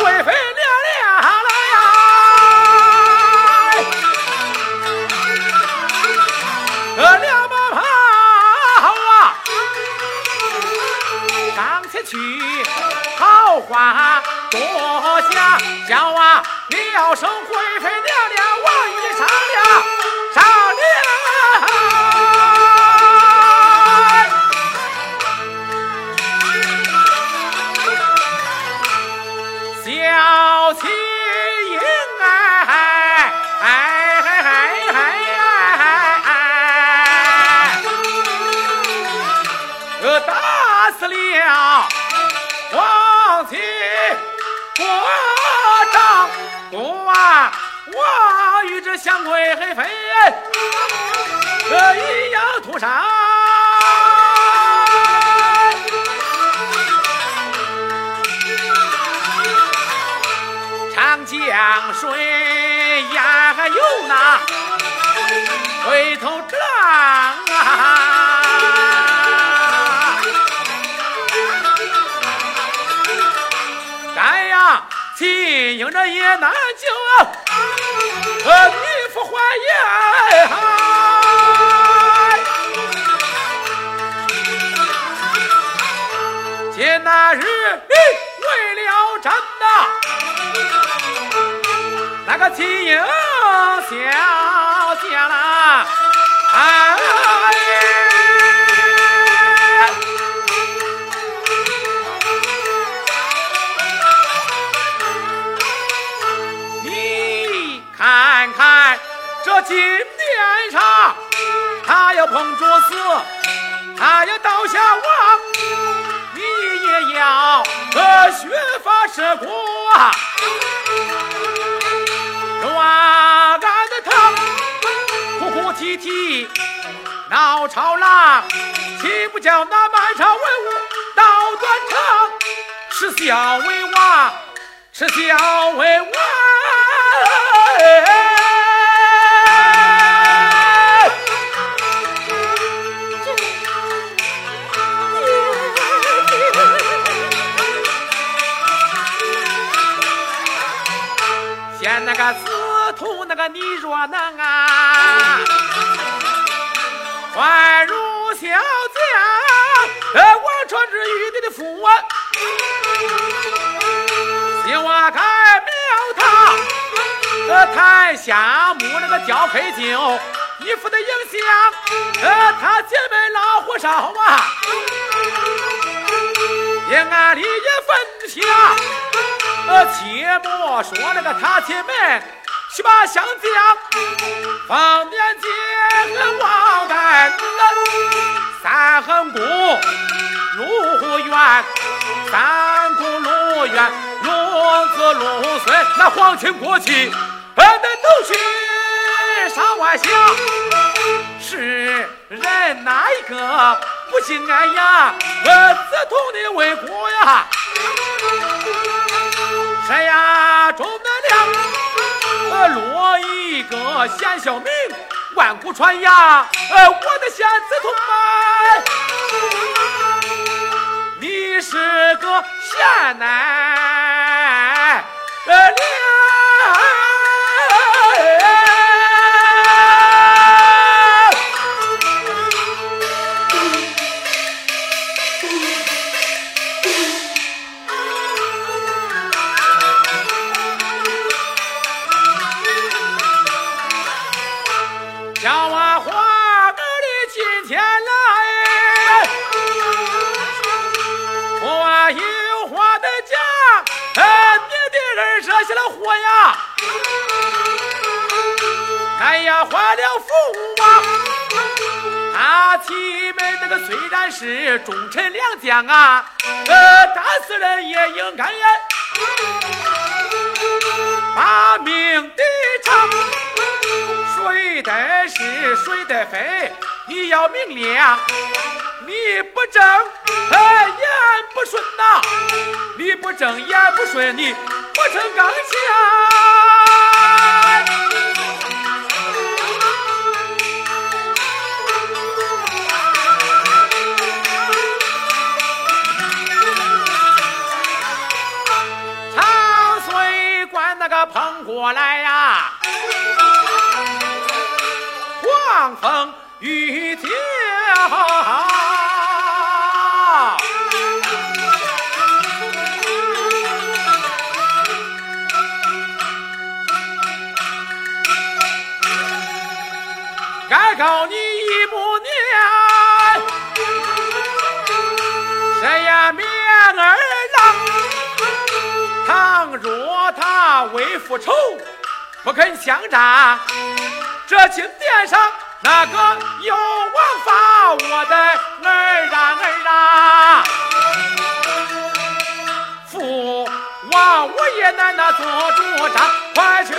贵妃娘娘来呀！呃，两把炮啊，上前去，桃花多讲，叫啊你要生贵妃娘娘，我与你商我与这香贵妃可一样屠杀。长江水呀，还有那回头之浪呀，亲应着也难救啊，呃，女夫还言。今那日你，为了朕呐。那个秦英小姐啦，看看这金殿上，他要碰着死，他要倒下亡，你也要呃削发射骨啊！乱干的他，哭哭啼啼闹吵嚷，岂不叫那满朝文武倒断肠？耻笑为王，耻笑为王。个司徒那个你若能啊，换如小将，呃，王传之玉帝的父啊，希望开庙堂，呃，台下木那个雕黑酒，你父的影响，呃，他姐妹老火烧啊，阴暗里也分享。莫说那个他姐妹去把相将，方便结和王丹，三横宫陆远，三宫陆远，龙子陆孙，那皇亲国戚，呃，那都去上万乡，是人哪一个不心安呀？呃，自同的为国呀！谁呀？诸葛亮，呃，落一个贤孝名，万古传扬。呃，我的贤子同门，你是个贤男，呃，惹下了祸呀，哎呀坏了父王，他妻们那个虽然是忠臣良将啊，呃，打死人也应该呀，把命抵偿。谁得是谁得非，你要明亮。你不正，哎，言不顺呐、你不正言不顺，你不成刚强。常过来呀，狂风雨脚。为复仇，不肯相战，这金殿上那个有王法，我的儿啊儿啊！父王我也难那做主张，快去